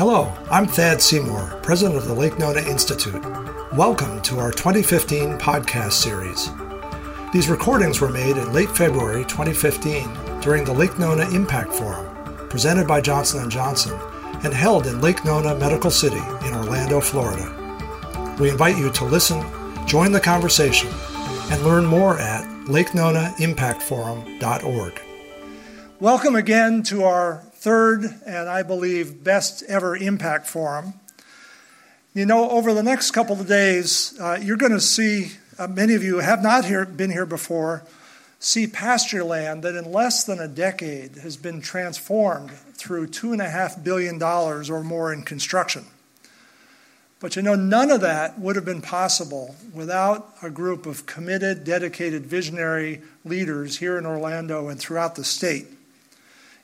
Hello, I'm Thad Seymour, president of the Lake Nona Institute. Welcome to our 2015 podcast series. These recordings were made in late February 2015 during the Lake Nona Impact Forum, presented by Johnson & Johnson and held in Lake Nona Medical City in Orlando, Florida. We invite you to listen, join the conversation, and learn more at lakenonaimpactforum.org. Welcome again to our third and I believe best ever impact forum. You know, over the next couple of days, uh, you're going to see, uh, many of you have not here, been here before, see pasture land that in less than a decade has been transformed through $2.5 billion or more in construction. But you know, none of that would have been possible without a group of committed, dedicated, visionary leaders here in Orlando and throughout the state.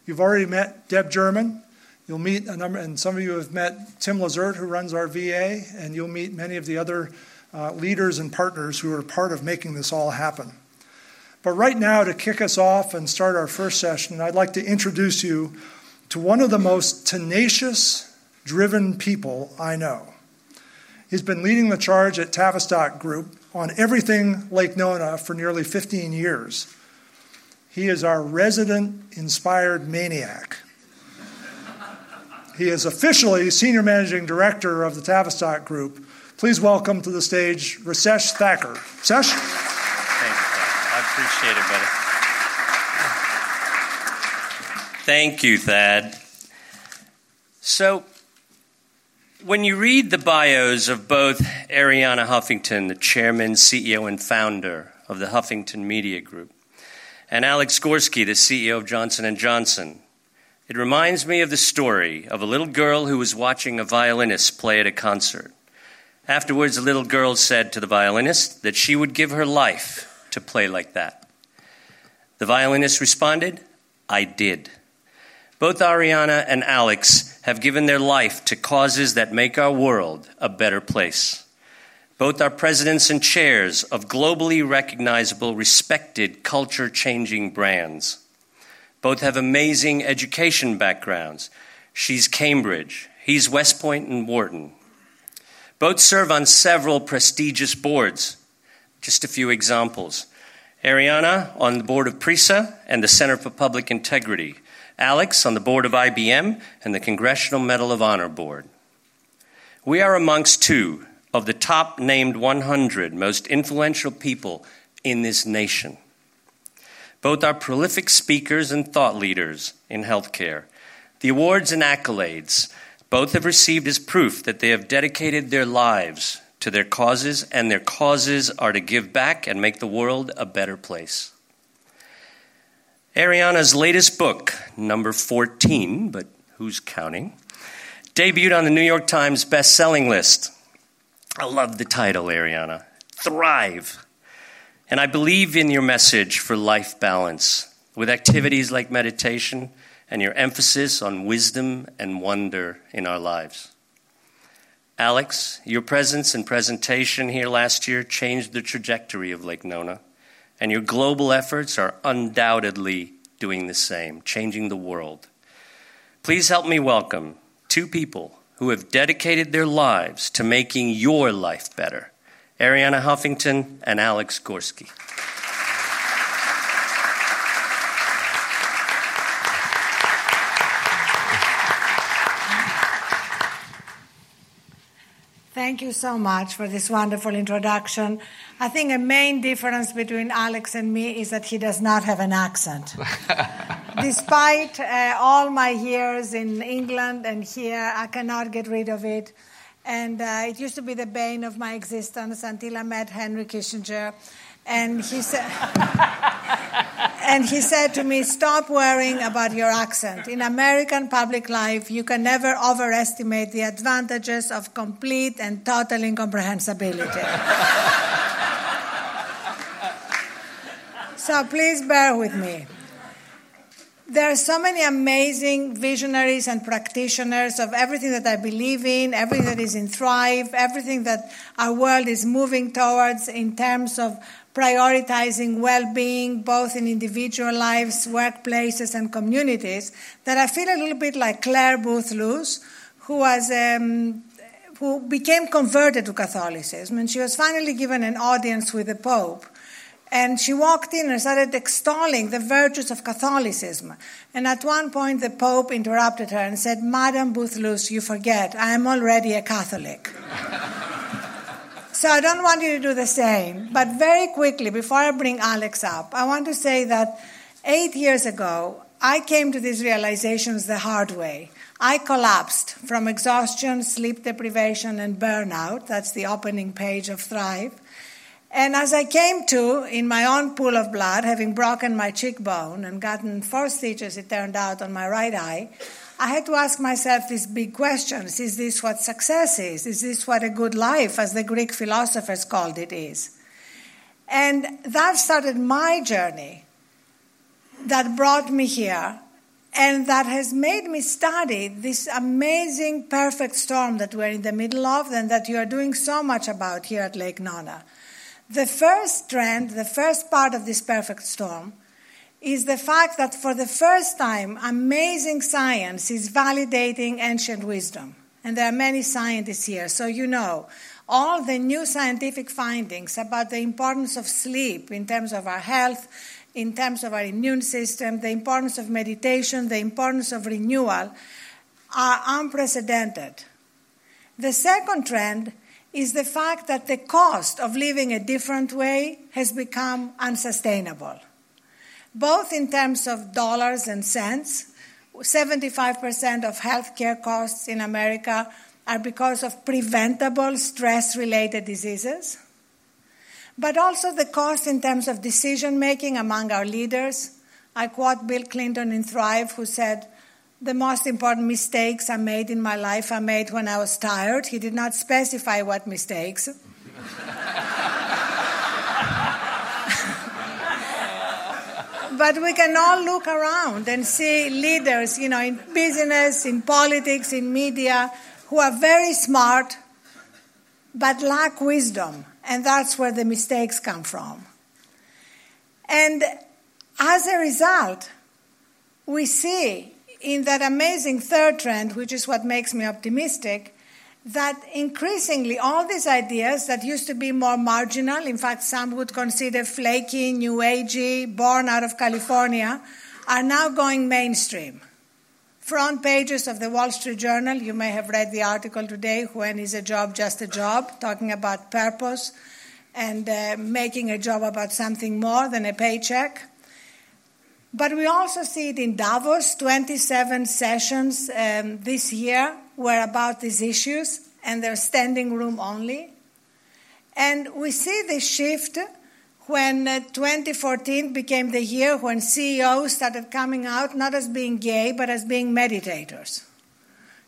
You've already met Deb German. You'll meet a number, and some of you have met Tim Liezert, who runs our VA, and you'll meet many of the other uh, leaders and partners who are part of making this all happen. But right now, to kick us off and start our first session, I'd like to introduce you to one of the most tenacious, driven people I know. He's been leading the charge at Tavistock Group on everything Lake Nona for nearly 15 years. He is our resident inspired maniac. He is officially Senior Managing Director of the Tavistock Group. Please welcome to the stage Rasesh Thakkar. Rasesh? Thanks, I appreciate it, buddy. Thank you, Thad. So, when you read the bios of both Arianna Huffington, the chairman, CEO, and founder of the Huffington Media Group, and Alex Gorsky, the CEO of Johnson & Johnson, it reminds me of the story of a little girl who was watching a violinist play at a concert. Afterwards, the little girl said to the violinist that she would give her life to play like that. The violinist responded, I did. Both Arianna and Alex have given their life to causes that make our world a better place. Both are presidents and chairs of globally recognizable, respected, culture changing brands. Both have amazing education backgrounds. She's Cambridge, he's West Point and Wharton. Both serve on several prestigious boards. Just a few examples. Arianna on the board of PRISA and the Center for Public Integrity. Alex on the board of IBM and the Congressional Medal of Honor board. We are amongst two of the top named 100 most influential people in this nation. Both are prolific speakers and thought leaders in healthcare. The awards and accolades both have received as proof that they have dedicated their lives to their causes, and their causes are to give back and make the world a better place. Arianna's latest book, number 14, but who's counting, debuted on the New York Times best-selling list. I love the title, Arianna Thrive. And I believe in your message for life balance with activities like meditation and your emphasis on wisdom and wonder in our lives. Alex, your presence and presentation here last year changed the trajectory of Lake Nona and your global efforts are undoubtedly doing the same, changing the world. Please help me welcome two people who have dedicated their lives to making your life better Arianna Huffington and Alex Gorsky. Thank you so much for this wonderful introduction. I think a main difference between Alex and me is that he does not have an accent. Despite uh, all my years in England and here, I cannot get rid of it. And uh, it used to be the bane of my existence until I met Henry Kissinger. And he said, and he said to me, Stop worrying about your accent. In American public life, you can never overestimate the advantages of complete and total incomprehensibility. so please bear with me. There are so many amazing visionaries and practitioners of everything that I believe in, everything that is in Thrive, everything that our world is moving towards in terms of prioritizing well being, both in individual lives, workplaces, and communities, that I feel a little bit like Clare Boothe Luce, who was um, who became converted to Catholicism, and she was finally given an audience with the Pope. And she walked in and started extolling the virtues of Catholicism. And at one point, the Pope interrupted her and said, Madam Boothe Luce, you forget, I am already a Catholic. so I don't want you to do the same. But very quickly, before I bring Alex up, I want to say that eight years ago, I came to these realizations the hard way. I collapsed from exhaustion, sleep deprivation, and burnout. That's the opening page of Thrive. And as I came to, in my own pool of blood, having broken my cheekbone and gotten four stitches, it turned out, on my right eye, I had to ask myself these big questions. Is this what success is? Is this what a good life, as the Greek philosophers called it, is? And that started my journey that brought me here and that has made me study this amazing perfect storm that we're in the middle of and that you are doing so much about here at Lake Nona. The first trend, the first part of this perfect storm, is the fact that for the first time, amazing science is validating ancient wisdom. And there are many scientists here, so you know all the new scientific findings about the importance of sleep in terms of our health, in terms of our immune system, the importance of meditation, the importance of renewal are unprecedented. The second trend is the fact that the cost of living a different way has become unsustainable, both in terms of dollars and cents. 75% of healthcare costs in America are because of preventable stress related diseases, but also the cost in terms of decision making among our leaders. I quote Bill Clinton in Thrive, who said, the most important mistakes I made in my life I made when I was tired. He did not specify what mistakes. but we can all look around and see leaders, you know, in business, in politics, in media, who are very smart but lack wisdom. And that's where the mistakes come from. And as a result, we see in that amazing third trend, which is what makes me optimistic, that increasingly all these ideas that used to be more marginal, in fact, some would consider flaky, new agey, born out of California, are now going mainstream. Front pages of the Wall Street Journal, you may have read the article today, When is a Job Just a Job, talking about purpose and uh, making a job about something more than a paycheck. But we also see it in Davos. 27 sessions um, this year were about these issues, and they're standing room only. And we see this shift when uh, 2014 became the year when CEOs started coming out not as being gay, but as being meditators.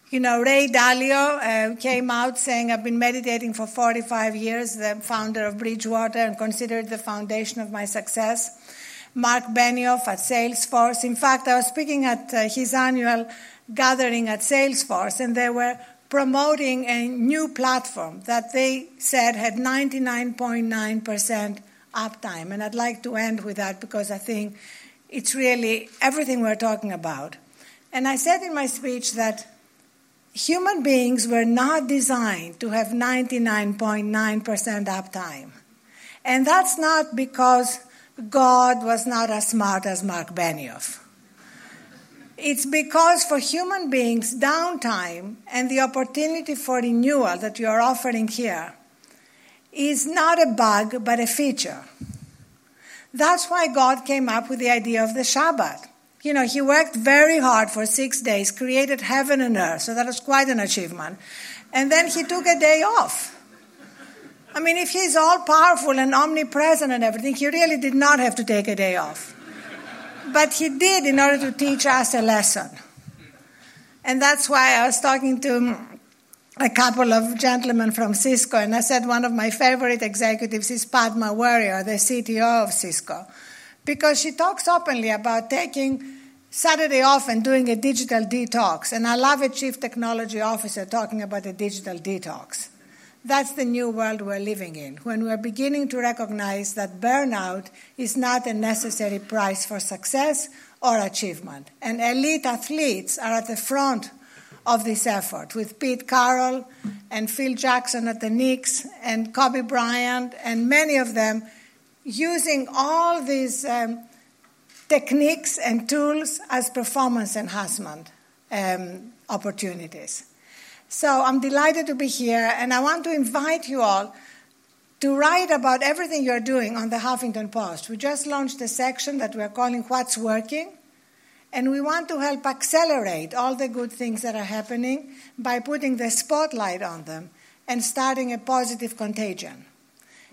You know, Ray Dalio uh, came out saying, I've been meditating for 45 years, the founder of Bridgewater, and considered the foundation of my success. Marc Benioff at Salesforce. In fact, I was speaking at uh, his annual gathering at Salesforce, and they were promoting a new platform that they said had 99.9% uptime. And I'd like to end with that because I think it's really everything we're talking about. And I said in my speech that human beings were not designed to have 99.9% uptime. And that's not because God was not as smart as Marc Benioff. It's because for human beings, downtime and the opportunity for renewal that you are offering here is not a bug, but a feature. That's why God came up with the idea of the Shabbat. You know, he worked very hard for six days, created heaven and earth, so that was quite an achievement. And then he took a day off. I mean, if he's all powerful and omnipresent and everything, he really did not have to take a day off. But he did in order to teach us a lesson. And that's why I was talking to a couple of gentlemen from Cisco, and I said one of my favorite executives is Padma Warrior, the CTO of Cisco, because she talks openly about taking Saturday off and doing a digital detox. And I love a chief technology officer talking about a digital detox. That's the new world we're living in, when we're beginning to recognize that burnout is not a necessary price for success or achievement. And elite athletes are at the front of this effort with Pete Carroll and Phil Jackson at the Knicks and Kobe Bryant and many of them using all these um, techniques and tools as performance enhancement um, opportunities. So I'm delighted to be here, and I want to invite you all to write about everything you're doing on the Huffington Post. We just launched a section that we're calling What's Working. And we want to help accelerate all the good things that are happening by putting the spotlight on them and starting a positive contagion.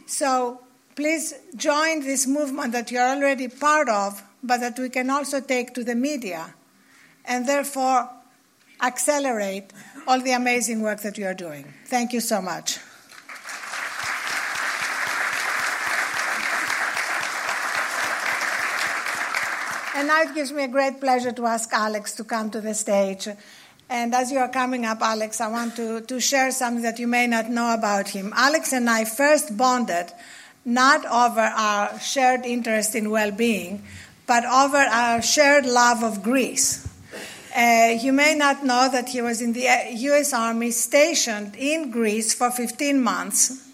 So please join this movement that you're already part of, but that we can also take to the media and therefore accelerate all the amazing work that you are doing. Thank you so much. And now it gives me a great pleasure to ask Alex to come to the stage. And as you are coming up, Alex, I want to, to share something that you may not know about him. Alex and I first bonded not over our shared interest in well being, but over our shared love of Greece. Uh, you may not know that he was in the US uh, Army stationed in Greece for 15 months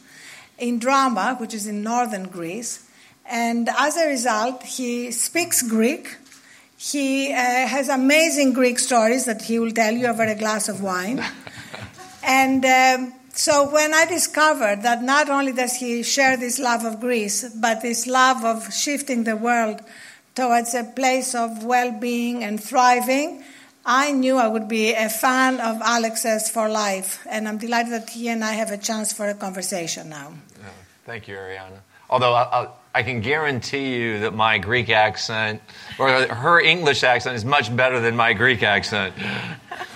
in Drama, which is in northern Greece. And as a result, he speaks Greek. He uh, has amazing Greek stories that he will tell you over a glass of wine. and um, so when I discovered that not only does he share this love of Greece, but this love of shifting the world towards a place of well being and thriving, I knew I would be a fan of Alex's for life. And I'm delighted that he and I have a chance for a conversation now. thank you, Arianna. Although I'll, I can guarantee you that my Greek accent or her English accent is much better than my Greek accent.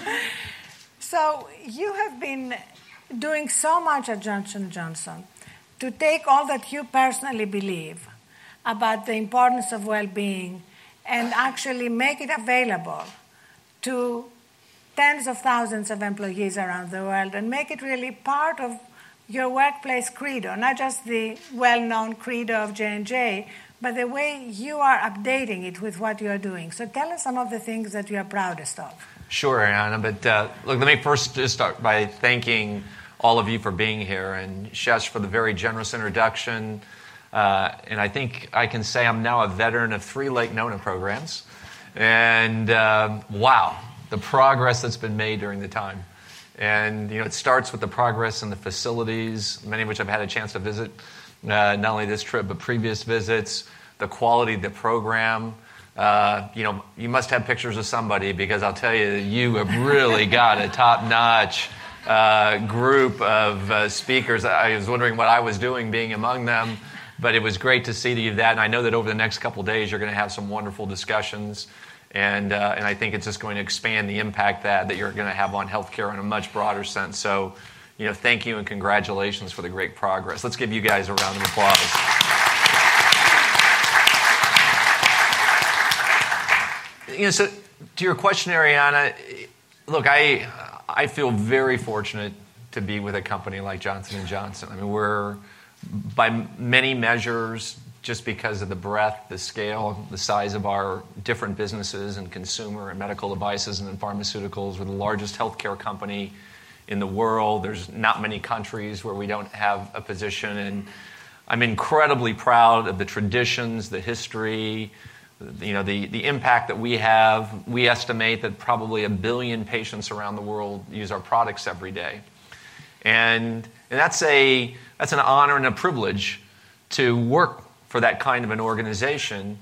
so you have been doing so much at Johnson Johnson to take all that you personally believe about the importance of well-being and actually make it available to tens of thousands of employees around the world and make it really part of your workplace credo, not just the well-known credo of J&J, but the way you are updating it with what you are doing. So tell us some of the things that you are proudest of. Sure, Arianna. But uh, look, let me first just start by thanking all of you for being here and Shesh for the very generous introduction. Uh, and I think I can say I'm now a veteran of three Lake Nona programs. And uh, wow, the progress that's been made during the time. And you know, it starts with the progress in the facilities, many of which I've had a chance to visit, uh, not only this trip but previous visits. The quality of the program. Uh, you know, you must have pictures of somebody because I'll tell you, you have really got a top-notch uh, group of uh, speakers. I was wondering what I was doing being among them, but it was great to see you that. And I know that over the next couple days, you're going to have some wonderful discussions. And, uh, and I think it's just going to expand the impact that, that you're going to have on healthcare in a much broader sense. So, you know, thank you and congratulations for the great progress. Let's give you guys a round of applause. You know, so to your question, Arianna, look, I, I feel very fortunate to be with a company like Johnson & Johnson. I mean, we're, by many measures, just because of the breadth, the scale, the size of our different businesses and consumer and medical devices and in pharmaceuticals. We're the largest healthcare company in the world. There's not many countries where we don't have a position. And I'm incredibly proud of the traditions, the history, you know, the, impact that we have. We estimate that probably a billion patients around the world use our products every day. And, that's an honor and a privilege to work for that kind of an organization.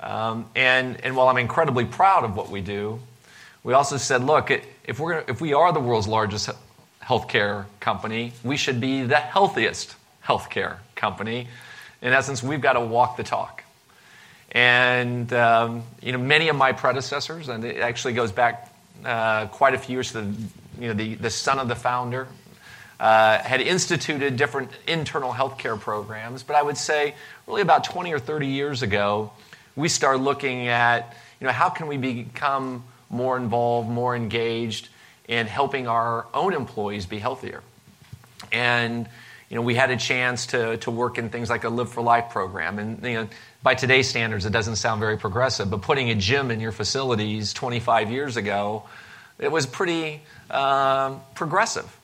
Um, and, and while I'm incredibly proud of what we do, we also said, look, if, we're, if we are the world's largest healthcare company, we should be the healthiest healthcare company. In essence, we've got to walk the talk. And um, you know, many of my predecessors, and it actually goes back uh, quite a few years to the, you know, the, the son of the founder, uh, had instituted different internal healthcare programs. But I would say, really about 20 or 30 years ago, we started looking at, you know, how can we become more involved, more engaged in helping our own employees be healthier. And you know, we had a chance to, to work in things like a Live for Life program. And you know, by today's standards, it doesn't sound very progressive, but putting a gym in your facilities 25 years ago it was pretty um, progressive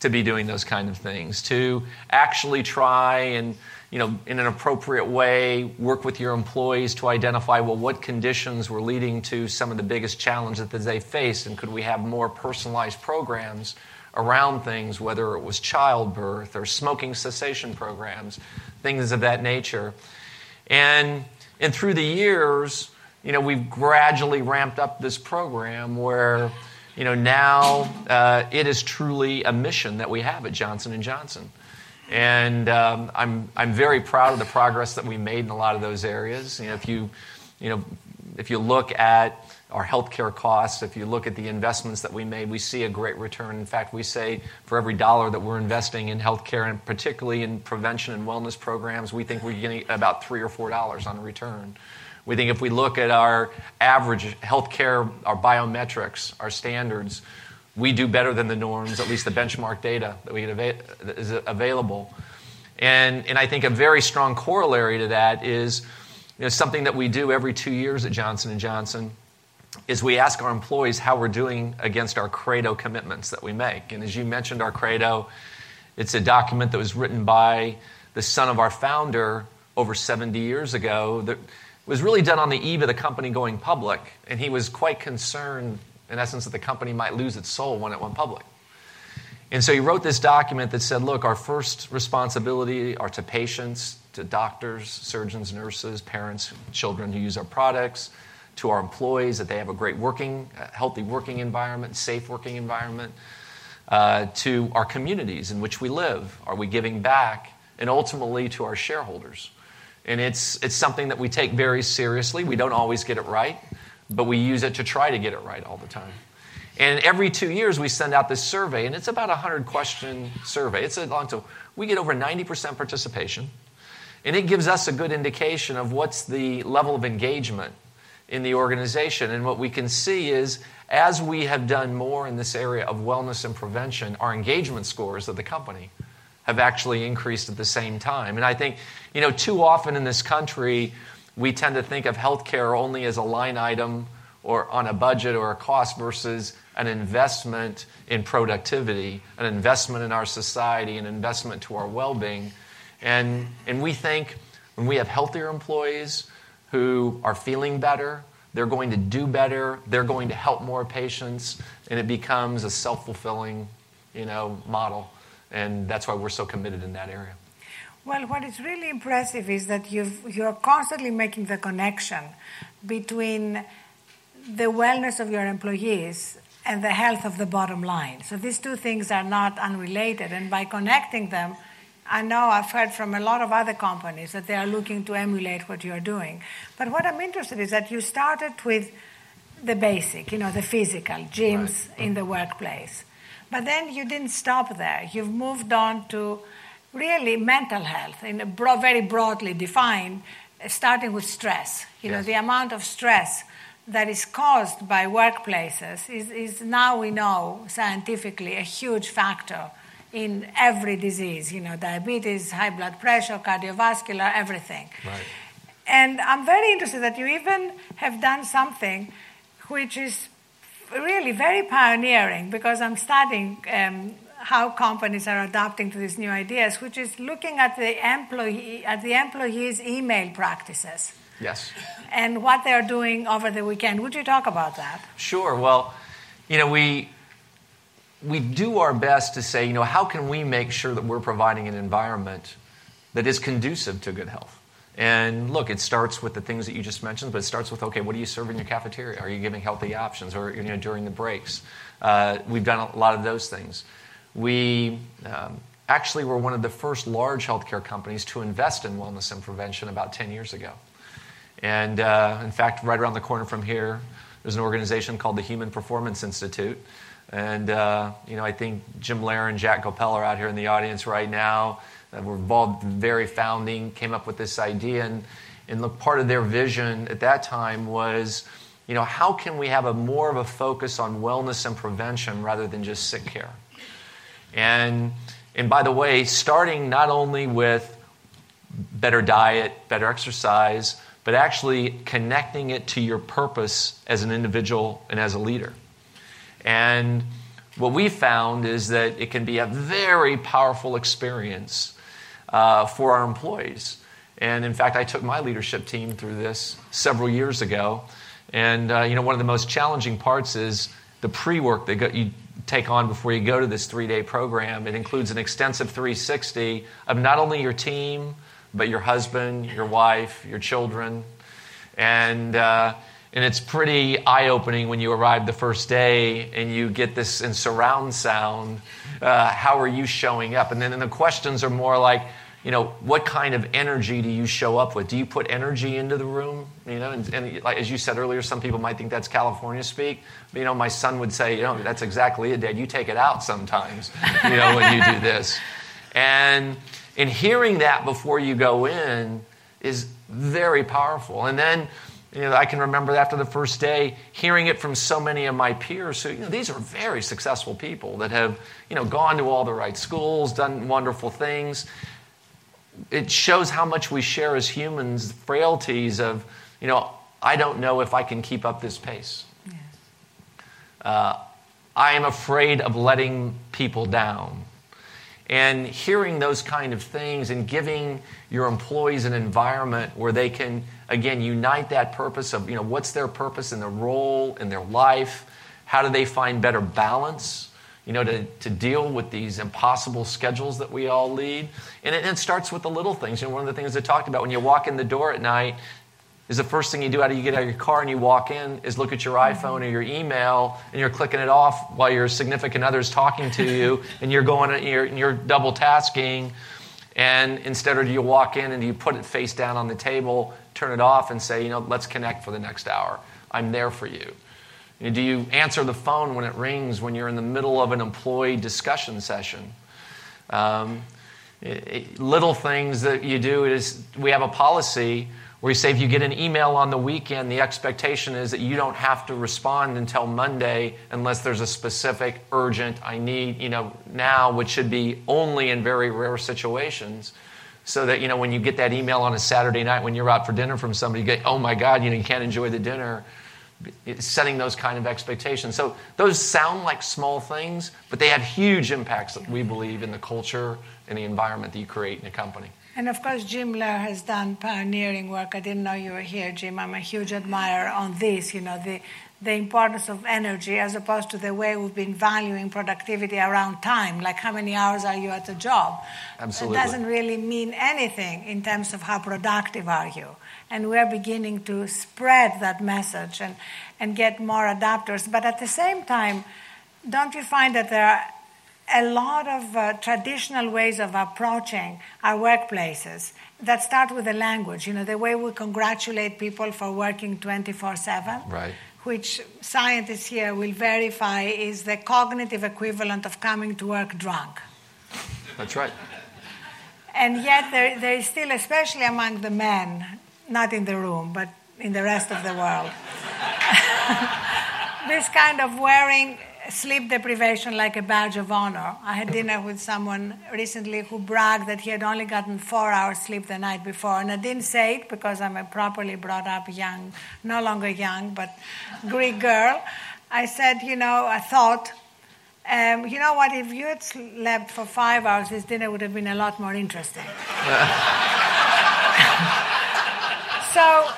to be doing those kind of things, to actually try and, you know, in an appropriate way, work with your employees to identify, well, what conditions were leading to some of the biggest challenges that they faced, and could we have more personalized programs around things, whether it was childbirth or smoking cessation programs, things of that nature. And, and through the years, you know, we've gradually ramped up this program where you know, now uh, it is truly a mission that we have at Johnson & Johnson. And um, I'm, I'm very proud of the progress that we made in a lot of those areas. You know, if you, you know, if you look at our healthcare costs, if you look at the investments that we made, we see a great return. In fact, we say for every dollar that we're investing in healthcare, and particularly in prevention and wellness programs, we think we're getting about three or four dollars on return. We think if we look at our average healthcare, our biometrics, our standards, we do better than the norms, at least the benchmark data that we get is available. And, and I think a very strong corollary to that is something that we do every two years at Johnson & Johnson is we ask our employees how we're doing against our credo commitments that we make. And as you mentioned, our credo, it's a document that was written by the son of our founder over 70 years ago that was really done on the eve of the company going public, and he was quite concerned, in essence, that the company might lose its soul when it went public. And so he wrote this document that said, look, our first responsibility are to patients, to doctors, surgeons, nurses, parents, children who use our products, to our employees, that they have a great working, healthy working environment, safe working environment, uh, to our communities in which we live. Are we giving back? And ultimately to our shareholders. And it's, it's something that we take very seriously. We don't always get it right, but we use it to try to get it right all the time. And every two years, we send out this survey, and it's about a 100 question survey. It's a long time. We get over 90% participation, and it gives us a good indication of what's the level of engagement in the organization. And what we can see is as we have done more in this area of wellness and prevention, our engagement scores of the company have actually increased at the same time. And I think, you know, too often in this country, we tend to think of healthcare only as a line item or on a budget or a cost versus an investment in productivity, an investment in our society, an investment to our well being. And, and we think when we have healthier employees who are feeling better, they're going to do better, they're going to help more patients, and it becomes a self fulfilling you know, model. And that's why we're so committed in that area. Well, what is really impressive is that you you're constantly making the connection between the wellness of your employees and the health of the bottom line. So these two things are not unrelated. And by connecting them, I know I've heard from a lot of other companies that they are looking to emulate what you're doing. But what I'm interested in is that you started with the basic, you know, the physical, gyms right. in the workplace. But then you didn't stop there. You've moved on to really mental health, in a broad, very broadly defined, starting with stress. You yes. know, the amount of stress that is caused by workplaces is, is now we know scientifically a huge factor in every disease, you know, diabetes, high blood pressure, cardiovascular, everything. Right. And I'm very interested that you even have done something which is really very pioneering because I'm studying um, how companies are adapting to these new ideas, which is looking at the employee at the employees' email practices. Yes. And what they're doing over the weekend. Would you talk about that? Sure. Well, you know, we we do our best to say, you know, how can we make sure that we're providing an environment that is conducive to good health? And look, it starts with the things that you just mentioned, but it starts with okay, what do you serve in your cafeteria? Are you giving healthy options, or you know, during the breaks? Uh, we've done a lot of those things. We um, actually were one of the first large healthcare companies to invest in wellness and prevention about 10 years ago. And uh, in fact, right around the corner from here, there's an organization called the Human Performance Institute. And uh, you know, I think Jim Loehr and Jack Groppel are out here in the audience right now that were involved in the very founding, came up with this idea. And, and look, part of their vision at that time was, you know, how can we have a more of a focus on wellness and prevention rather than just sick care? And, and by the way, starting not only with better diet, better exercise, but actually connecting it to your purpose as an individual and as a leader. And what we found is that it can be a very powerful experience uh, for our employees. And in fact, I took my leadership team through this several years ago. And uh, you know, one of the most challenging parts is the pre-work that you take on before you go to this three-day program. It includes an extensive 360 of not only your team, but your husband, your wife, your children, and uh, and it's pretty eye-opening when you arrive the first day and you get this in surround sound. Uh, how are you showing up? And then and the questions are more like you know, what kind of energy do you show up with? Do you put energy into the room? You know, and, and like, as you said earlier, some people might think that's California speak. But, you know, my son would say, you know, that's exactly it, Dad. You take it out sometimes, you know, when you do this. And in hearing that before you go in is very powerful. And then, you know, I can remember after the first day hearing it from so many of my peers who, you know, these are very successful people that have, you know, gone to all the right schools, done wonderful things it shows how much we share as humans frailties of, you know, I don't know if I can keep up this pace. Yes. Uh, I am afraid of letting people down. And hearing those kind of things and giving your employees an environment where they can, again, unite that purpose of, you know, what's their purpose in their role, in their life? How do they find better balance? you know, to, to deal with these impossible schedules that we all lead. And it, it starts with the little things. You know, one of the things I talked about when you walk in the door at night is the first thing you do after you get out of your car and you walk in is look at your iPhone or your email and you're clicking it off while your significant other's talking to you and you're going and you're, you're double tasking. And instead, of you walk in and you put it face down on the table, turn it off, and say, you know, let's connect for the next hour. I'm there for you. Do you answer the phone when it rings when you're in the middle of an employee discussion session? Um, it, it, little things that you do is we have a policy where you say if you get an email on the weekend, the expectation is that you don't have to respond until Monday unless there's a specific, urgent, I need, you know, now, which should be only in very rare situations. So that, you know, when you get that email on a Saturday night when you're out for dinner from somebody, you go, oh my God, you know, you can't enjoy the dinner setting those kind of expectations. So those sound like small things, but they have huge impacts, we believe, in the culture and the environment that you create in a company. And of course, Jim Loehr has done pioneering work. I didn't know you were here, Jim. I'm a huge admirer on this, you know, the, the importance of energy as opposed to the way we've been valuing productivity around time, like how many hours are you at a job. Absolutely. It doesn't really mean anything in terms of how productive are you and we're beginning to spread that message and, and get more adapters. But at the same time, don't you find that there are a lot of uh, traditional ways of approaching our workplaces that start with the language, you know, the way we congratulate people for working 24 7. Right. Which scientists here will verify is the cognitive equivalent of coming to work drunk. That's right. And yet, there, there is still, especially among the men, not in the room, but in the rest of the world. this kind of wearing sleep deprivation like a badge of honor. I had dinner with someone recently who bragged that he had only gotten four hours sleep the night before. And I didn't say it because I'm a properly brought up young, no longer young, but Greek girl. I said, you know, I thought, um, you know what, if you had slept for five hours, this dinner would have been a lot more interesting. So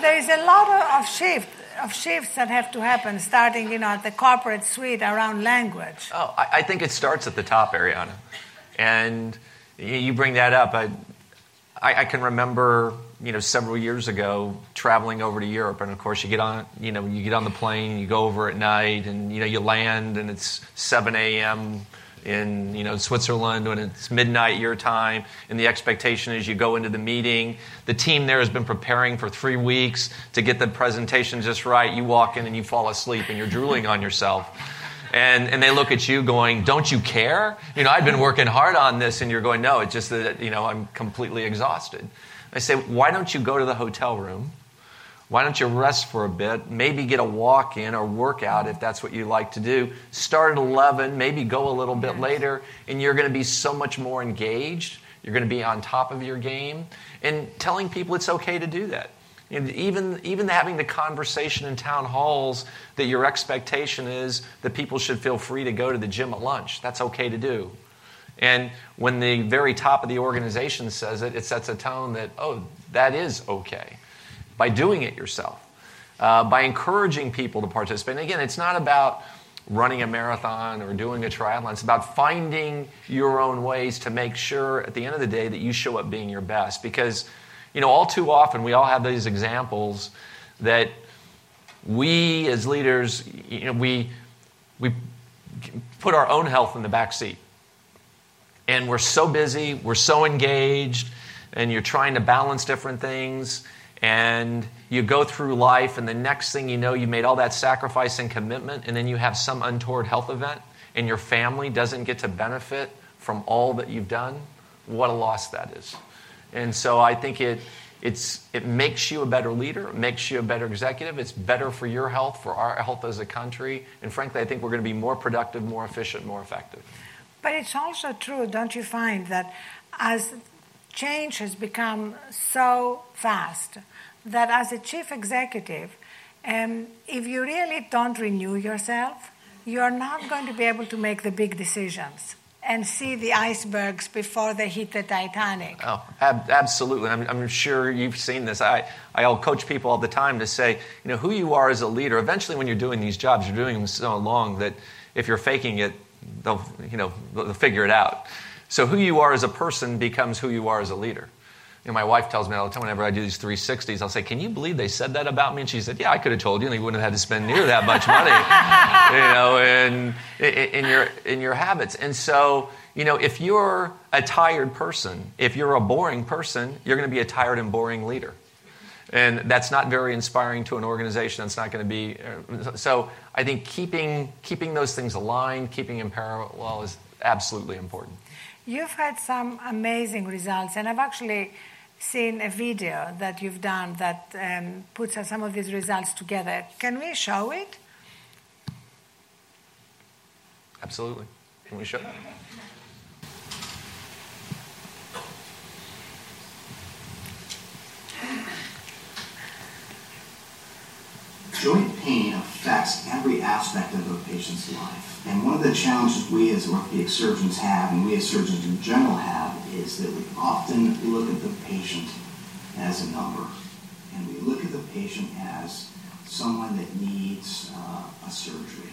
there is a lot of shift of shifts that have to happen, starting you know at the corporate suite around language. Oh, I, I think it starts at the top, Arianna, and you bring that up. I, I, I can remember you know several years ago traveling over to Europe, and of course you get on you know you get on the plane, you go over at night, and you know you land, and it's 7 a.m in you know Switzerland when it's midnight your time, and the expectation is you go into the meeting. The team there has been preparing for three weeks to get the presentation just right. You walk in and you fall asleep and you're drooling on yourself. And, and they look at you going, Don't you care? You know, I've been working hard on this, and you're going, No, it's just that, you know, I'm completely exhausted. I say, Why don't you go to the hotel room? Why don't you rest for a bit? Maybe get a walk in or workout if that's what you like to do. Start at 11, maybe go a little bit later, and you're going to be so much more engaged. You're going to be on top of your game. And telling people it's okay to do that. And even, even having the conversation in town halls that your expectation is that people should feel free to go to the gym at lunch. That's okay to do. And when the very top of the organization says it, it sets a tone that, oh, that is okay. By doing it yourself, uh, by encouraging people to participate. And again, it's not about running a marathon or doing a triathlon. It's about finding your own ways to make sure at the end of the day that you show up being your best. Because, you know, all too often we all have these examples that we as leaders, you know, we, we put our own health in the back seat. And we're so busy, we're so engaged, and you're trying to balance different things and you go through life, and the next thing you know, you made all that sacrifice and commitment, and then you have some untoward health event, and your family doesn't get to benefit from all that you've done. What a loss that is. And so I think it, it's, it makes you a better leader, it makes you a better executive. It's better for your health, for our health as a country. And frankly, I think we're going to be more productive, more efficient, more effective. But it's also true, don't you find, that as change has become so fast, that as a chief executive, um, if you really don't renew yourself, you're not going to be able to make the big decisions and see the icebergs before they hit the Titanic. Oh, ab- absolutely. I'm, I'm, sure you've seen this. I, I'll coach people all the time to say, you know, who you are as a leader. Eventually, when you're doing these jobs, you're doing them so long that if you're faking it, they'll, you know, they'll figure it out. So who you are as a person becomes who you are as a leader. You know, my wife tells me all the time whenever I do these 360s, I'll say, Can you believe they said that about me? And she said, Yeah, I could have told you, and you wouldn't have had to spend near that much money, you know, in, in, your, in your habits. And so, you know, if you're a tired person, if you're a boring person, you're going to be a tired and boring leader. And that's not very inspiring to an organization. That's not going to be. Uh, so I think keeping, keeping those things aligned, keeping in parallel is absolutely important. You've had some amazing results, and I've actually seen a video that you've done that um, puts some of these results together. Can we show it? Absolutely. Can we show it? Joint pain affects every aspect of a patient's life. And one of the challenges we as orthopedic surgeons have, and we as surgeons in general have, is that we often look at the patient as a number. And we look at the patient as someone that needs uh, a surgery.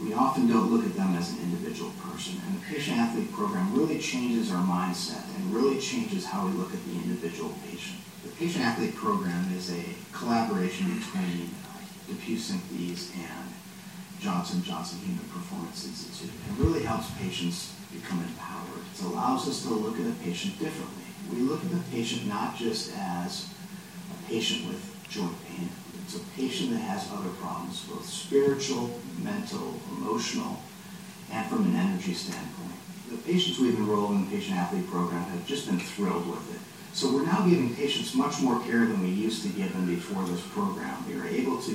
We often don't look at them as an individual person. And the patient athlete program really changes our mindset and really changes how we look at the individual patient. The patient athlete program is a collaboration between uh, DePuy Synthes and Johnson Johnson Human Performance Institute. It really helps patients become empowered. It allows us to look at a patient differently. We look at the patient not just as a patient with joint pain. It's a patient that has other problems, both spiritual, mental, emotional, and from an energy standpoint. The patients we've enrolled in the patient athlete program have just been thrilled with it. So we're now giving patients much more care than we used to give them before this program. We are able to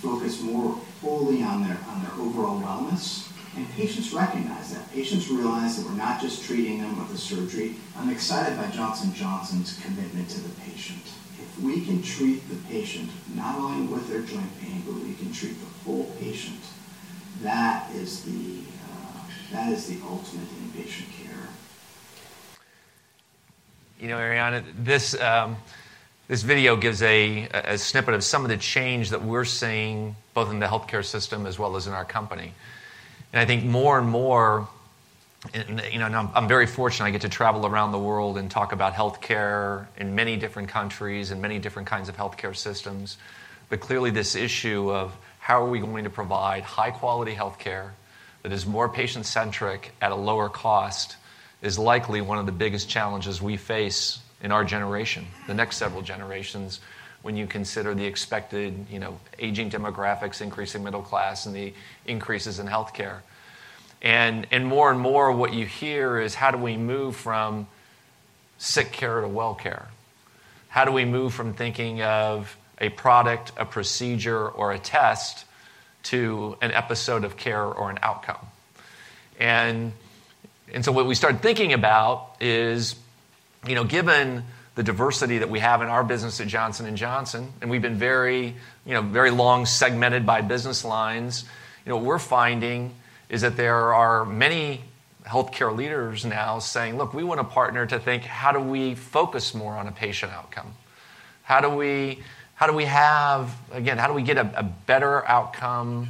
focus more fully on their, on their overall wellness. And patients recognize that. Patients realize that we're not just treating them with a surgery. I'm excited by Johnson Johnson's commitment to the patient. If we can treat the patient not only with their joint pain, but we can treat the whole patient, that is the, uh, that is the ultimate inpatient care you know, Arianna, this, um, this video gives a, a snippet of some of the change that we're seeing both in the healthcare system as well as in our company. And I think more and more, you know, I'm, I'm very fortunate I get to travel around the world and talk about healthcare in many different countries and many different kinds of healthcare systems. But clearly, this issue of how are we going to provide high quality healthcare that is more patient centric at a lower cost is likely one of the biggest challenges we face in our generation, the next several generations, when you consider the expected, you know, aging demographics, increasing middle class, and the increases in healthcare. And, and more and more, what you hear is how do we move from sick care to well care? How do we move from thinking of a product, a procedure, or a test to an episode of care or an outcome? And and so what we started thinking about is, you know, given the diversity that we have in our business at Johnson & Johnson, and we've been very, you know, very long segmented by business lines, you know, what we're finding is that there are many healthcare leaders now saying, "Look, we want to partner to think, how do we focus more on a patient outcome? How do we, how do we have, again, how do we get a, a better outcome,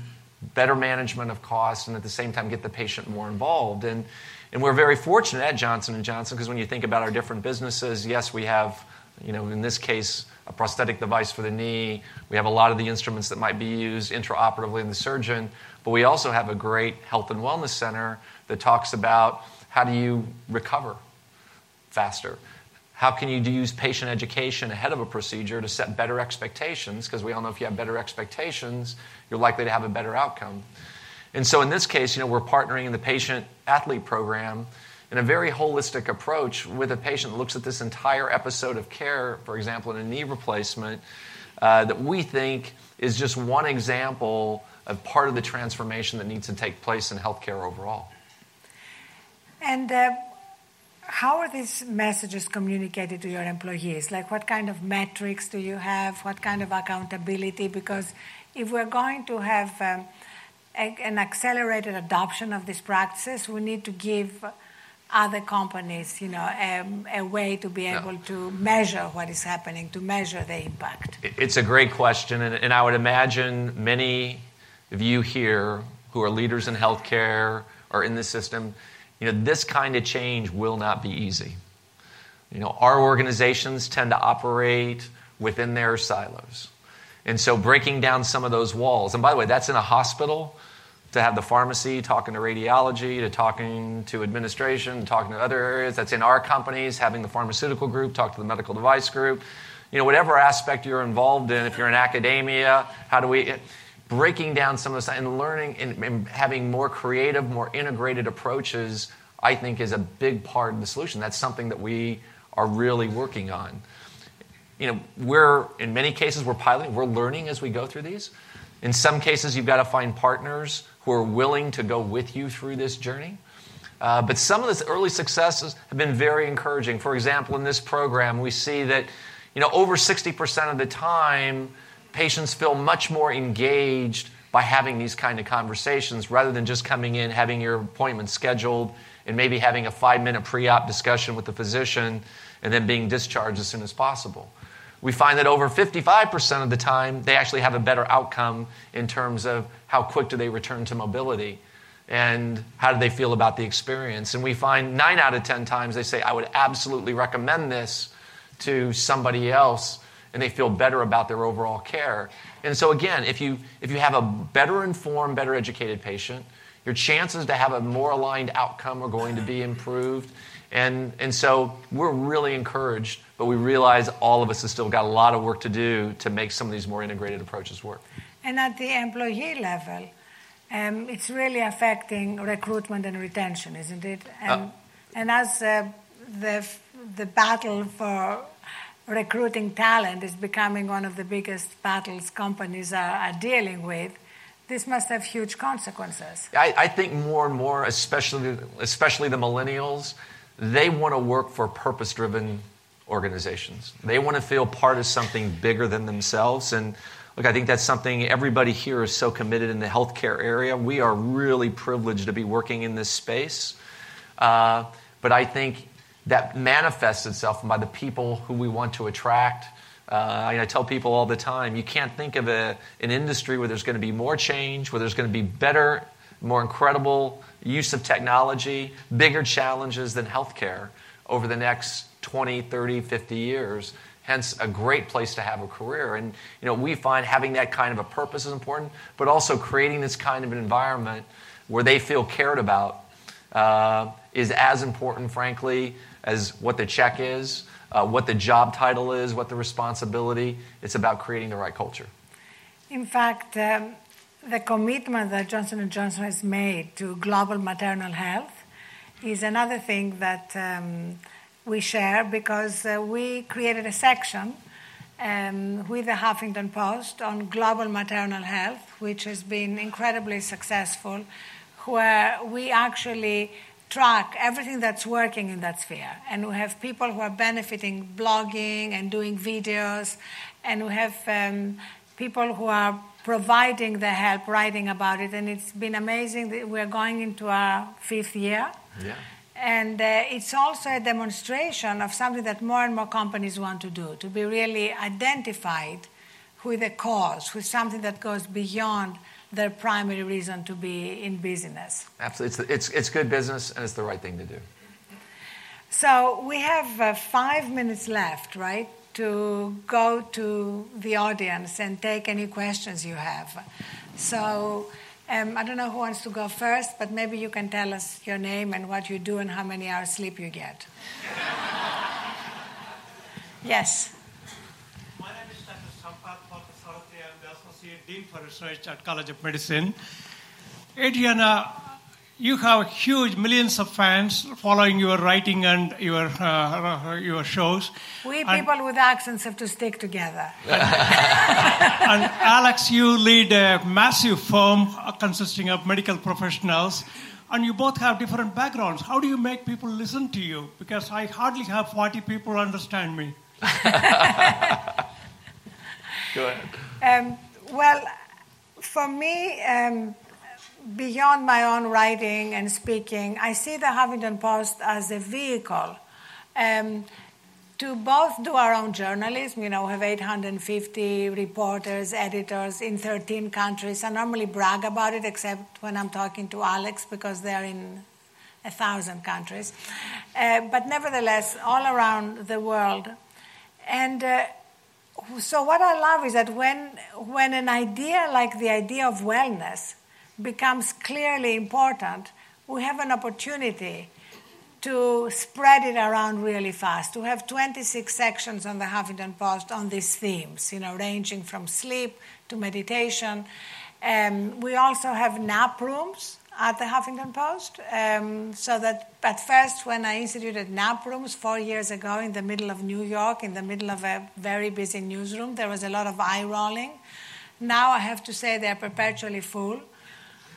better management of costs, and at the same time get the patient more involved?" And and we're very fortunate at Johnson & Johnson because when you think about our different businesses, yes, we have, you know, in this case, a prosthetic device for the knee. We have a lot of the instruments that might be used intraoperatively in the surgeon, but we also have a great health and wellness center that talks about how do you recover faster? How can you use patient education ahead of a procedure to set better expectations? Because we all know if you have better expectations, you're likely to have a better outcome. And so in this case, you know, we're partnering in the patient athlete program in a very holistic approach with a patient that looks at this entire episode of care, for example, in a knee replacement, uh, that we think is just one example of part of the transformation that needs to take place in healthcare overall. And uh, how are these messages communicated to your employees? Like, what kind of metrics do you have? What kind of accountability? Because if we're going to have um, an accelerated adoption of these practices, we need to give other companies, you know, a, a way to be able to measure what is happening, to measure the impact. It's a great question, and, and I would imagine many of you here who are leaders in healthcare or in the system, you know, this kind of change will not be easy. You know, our organizations tend to operate within their silos. And so breaking down some of those walls, and by the way, that's in a hospital to have the pharmacy talking to radiology, to talking to administration, talking to other areas. That's in our companies, having the pharmaceutical group talk to the medical device group. You know, whatever aspect you're involved in, if you're in academia, how do we eh, breaking down some of this and learning and, and having more creative, more integrated approaches, I think is a big part of the solution. That's something that we are really working on. You know, we're in many cases we're piloting, we're learning as we go through these. In some cases, you've got to find partners who are willing to go with you through this journey. Uh, but some of the early successes have been very encouraging. For example, in this program, we see that you know over 60% of the time, patients feel much more engaged by having these kind of conversations rather than just coming in, having your appointment scheduled, and maybe having a five-minute pre-op discussion with the physician, and then being discharged as soon as possible we find that over 55% of the time, they actually have a better outcome in terms of how quick do they return to mobility and how do they feel about the experience. And we find nine out of 10 times they say, I would absolutely recommend this to somebody else, and they feel better about their overall care. And so, again, if you, if you have a better informed, better educated patient, your chances to have a more aligned outcome are going to be improved. And, and so we're really encouraged but we realize all of us have still got a lot of work to do to make some of these more integrated approaches work. And at the employee level, um, it's really affecting recruitment and retention, isn't it? And, uh, and as uh, the, the battle for recruiting talent is becoming one of the biggest battles companies are, are dealing with, this must have huge consequences. I, I, think more and more, especially, especially the millennials, they want to work for purpose driven organizations. They want to feel part of something bigger than themselves. And look, I think that's something everybody here is so committed in the healthcare area. We are really privileged to be working in this space. Uh, but I think that manifests itself by the people who we want to attract. Uh, I tell people all the time you can't think of a, an industry where there's going to be more change, where there's going to be better, more incredible use of technology, bigger challenges than healthcare over the next 20, 30, 50 years. Hence, a great place to have a career. And you know, we find having that kind of a purpose is important, but also creating this kind of an environment where they feel cared about uh, is as important, frankly, as what the check is, uh, what the job title is, what the responsibility. It's about creating the right culture. In fact, um, the commitment that Johnson & Johnson has made to global maternal health is another thing that um, we share because uh, we created a section um, with the Huffington Post on global maternal health, which has been incredibly successful, where we actually track everything that's working in that sphere. And we have people who are benefiting blogging and doing videos, and we have um, people who are providing the help, writing about it. And it's been amazing. That we're going into our fifth year. Yeah. And uh, it's also a demonstration of something that more and more companies want to do to be really identified with a cause, with something that goes beyond their primary reason to be in business. Absolutely. It's, it's, it's good business and it's the right thing to do. So we have uh, five minutes left, right, to go to the audience and take any questions you have. So um, I don't know who wants to go first, but maybe you can tell us your name and what you do and how many hours sleep you get. yes. My name is Dr. Sampath Parthasarathy. I'm the Associate Dean for Research at College of Medicine. Adriana, you have huge millions of fans following your writing and your, uh, your shows. We And- people with accents have to stick together. And Alex, you lead a massive firm uh, consisting of medical professionals, and you both have different backgrounds. How do you make people listen to you? Because I hardly have 40 people understand me. Go ahead. Um, well, for me, um, beyond my own writing and speaking, I see the Huffington Post as a vehicle um, to both do our own journalism. You know, we have 850 reporters, editors in 13 countries. I normally brag about it, except when I'm talking to Alex because they're in a thousand countries. Uh, but nevertheless, all around the world. And uh, so what I love is that when when an idea like the idea of wellness becomes clearly important, we have an opportunity to spread it around really fast. We have 26 sections on the Huffington Post on these themes, you know, ranging from sleep to meditation. Um, we also have nap rooms at the Huffington Post. Um, so that at first, when I instituted nap rooms four years ago in the middle of New York, in the middle of a very busy newsroom, there was a lot of eye rolling. Now I have to say they're perpetually full.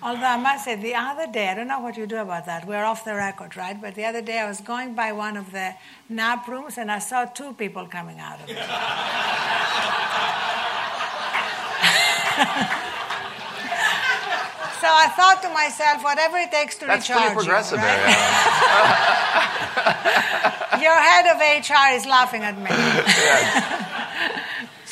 Although I must say, the other day, I don't know what you do about that. We're off the record, right? But the other day I was going by one of the nap rooms and I saw two people coming out of it. so I thought to myself, whatever it takes to That's recharge pretty progressive, you, right? Arianna. Your head of HR is laughing at me.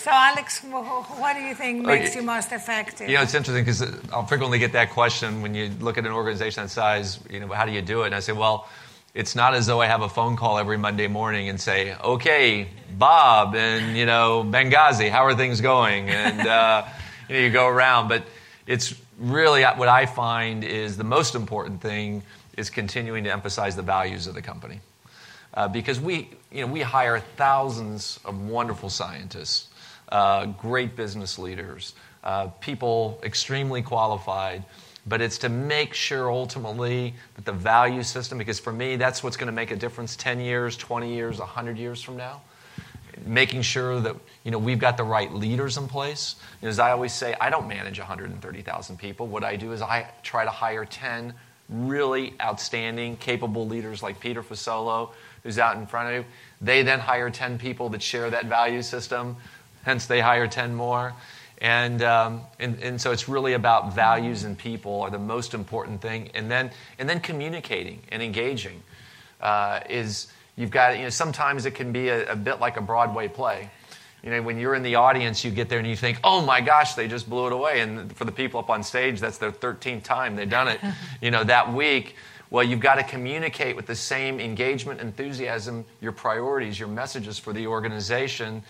so, Alex, wh- wh- what do you think makes Okay. you most effective? You know, it's interesting because I'll frequently get that question when you look at an organization that size, you know, how do you do it? And I say, well, it's not as though I have a phone call every Monday morning and say, okay, Bob and, you know, Benghazi, how are things going? And, uh, you know, you go around. But it's really what I find is the most important thing is continuing to emphasize the values of the company. Uh, because we, you know, we hire thousands of wonderful scientists, uh, great business leaders, uh, people extremely qualified. But it's to make sure ultimately that the value system, because for me, that's what's going to make a difference 10 years, 20 years, 100 years from now. Making sure that you know, we've got the right leaders in place. And as I always say, I don't manage 130,000 people. What I do is I try to hire 10 really outstanding, capable leaders like Peter Fasolo, who's out in front of you. They then hire 10 people that share that value system, hence, they hire 10 more. And, um, and, and so it's really about values and people are the most important thing. And then, and then communicating and engaging uh, is you've got, you know, sometimes it can be a, a bit like a Broadway play. You know, when you're in the audience, you get there and you think, oh my gosh, they just blew it away. And for the people up on stage, that's their 13th time they've done it, you know, that week. Well, you've got to communicate with the same engagement, enthusiasm, your priorities, your messages for the organization,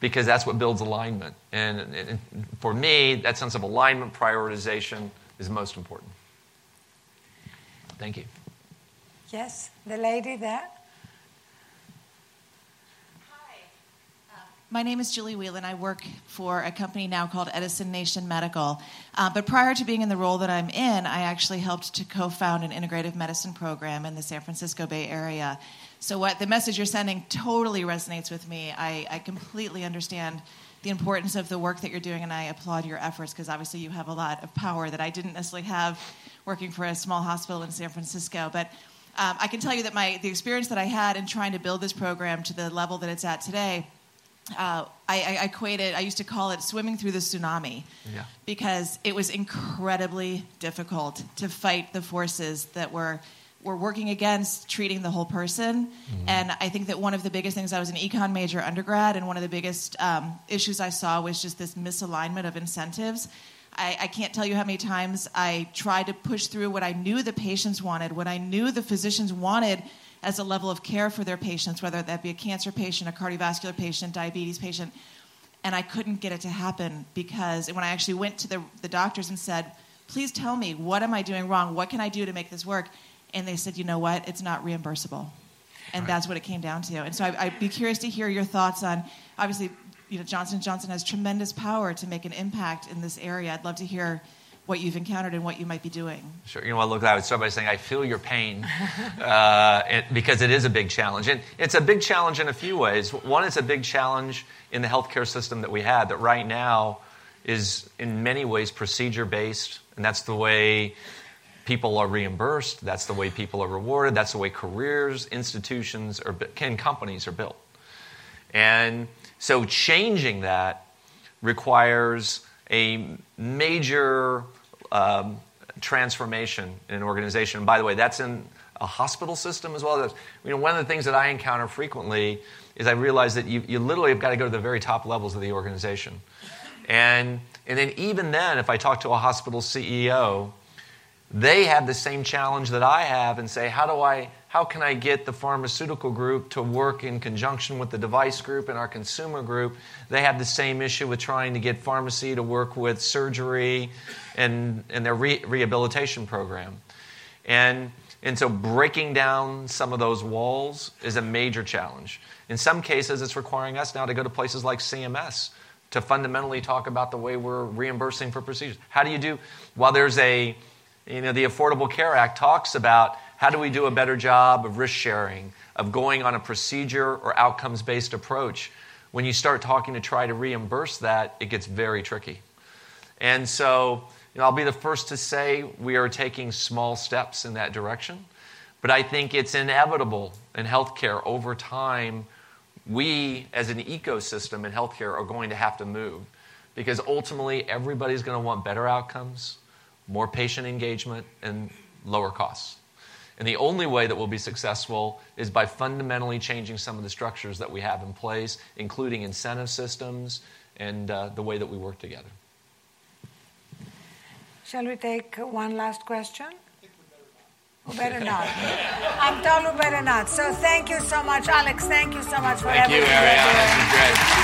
because that's what builds alignment. And, and for me, that sense of alignment, prioritization is most important. Thank you. Yes, the lady there. Hi. My name is Julie Whelan. I work for a company now called Edison Nation Medical. Uh, but prior to being in the role that I'm in, I actually helped to co found an integrative medicine program in the San Francisco Bay Area. So, what the message you're sending totally resonates with me. I, I completely understand the importance of the work that you're doing, and I applaud your efforts because obviously you have a lot of power that I didn't necessarily have working for a small hospital in San Francisco. But Um, I can tell you that my the experience that I had in trying to build this program to the level that it's at today, uh, I, I equated. I used to call it swimming through the tsunami, Yeah. because it was incredibly difficult to fight the forces that were were working against treating the whole person. And I think that one of the biggest things I was an econ major undergrad, and one of the biggest um, issues I saw was just this misalignment of incentives. I, I can't tell you how many times I tried to push through what I knew the patients wanted, what I knew the physicians wanted as a level of care for their patients, whether that be a cancer patient, a cardiovascular patient, diabetes patient, and I couldn't get it to happen because when I actually went to the, the doctors and said, please tell me, what am I doing wrong? What can I do to make this work? And they said, you know what? It's not reimbursable. And that's what it came down to. And so I, I'd be curious to hear your thoughts on, obviously, you know, Johnson Johnson has tremendous power to make an impact in this area. I'd love to hear what you've encountered and what you might be doing. Sure. You know what? Look, I would start by saying I feel your pain uh, it, because it is a big challenge. And it's a big challenge in a few ways. One, it's a big challenge in the healthcare system that we have that right now is in many ways procedure based, and that's the way people are reimbursed. That's the way people are rewarded. That's the way careers, institutions, or and companies are built. And so changing that requires a major um, transformation in an organization. By the way, that's in a hospital system as well. You know, one of the things that I encounter frequently is I realize that you, you literally have got to go to the very top levels of the organization. And, and then even then, if I talk to a hospital CEO, they have the same challenge that I have and say, how do I how can I get the pharmaceutical group to work in conjunction with the device group and our consumer group? They have the same issue with trying to get pharmacy to work with surgery and, and their re- rehabilitation program. And, and so breaking down some of those walls is a major challenge. In some cases, it's requiring us now to go to places like CMS to fundamentally talk about the way we're reimbursing for procedures. How do you do, while there's a, you know, the Affordable Care Act talks about how do we do a better job of risk sharing, of going on a procedure or outcomes based approach? When you start talking to try to reimburse that, it gets very tricky. And so, you know, I'll be the first to say we are taking small steps in that direction. But I think it's inevitable in healthcare over time. We, as an ecosystem in healthcare, are going to have to move because ultimately everybody's going to want better outcomes, more patient engagement, and lower costs. And the only way that we'll be successful is by fundamentally changing some of the structures that we have in place, including incentive systems and uh, the way that we work together. Shall we take one last question? We better not. I'm told we better not. So thank you so much, Alex. Thank you so much for Thank you, everything you're Arianna. doing. This is great.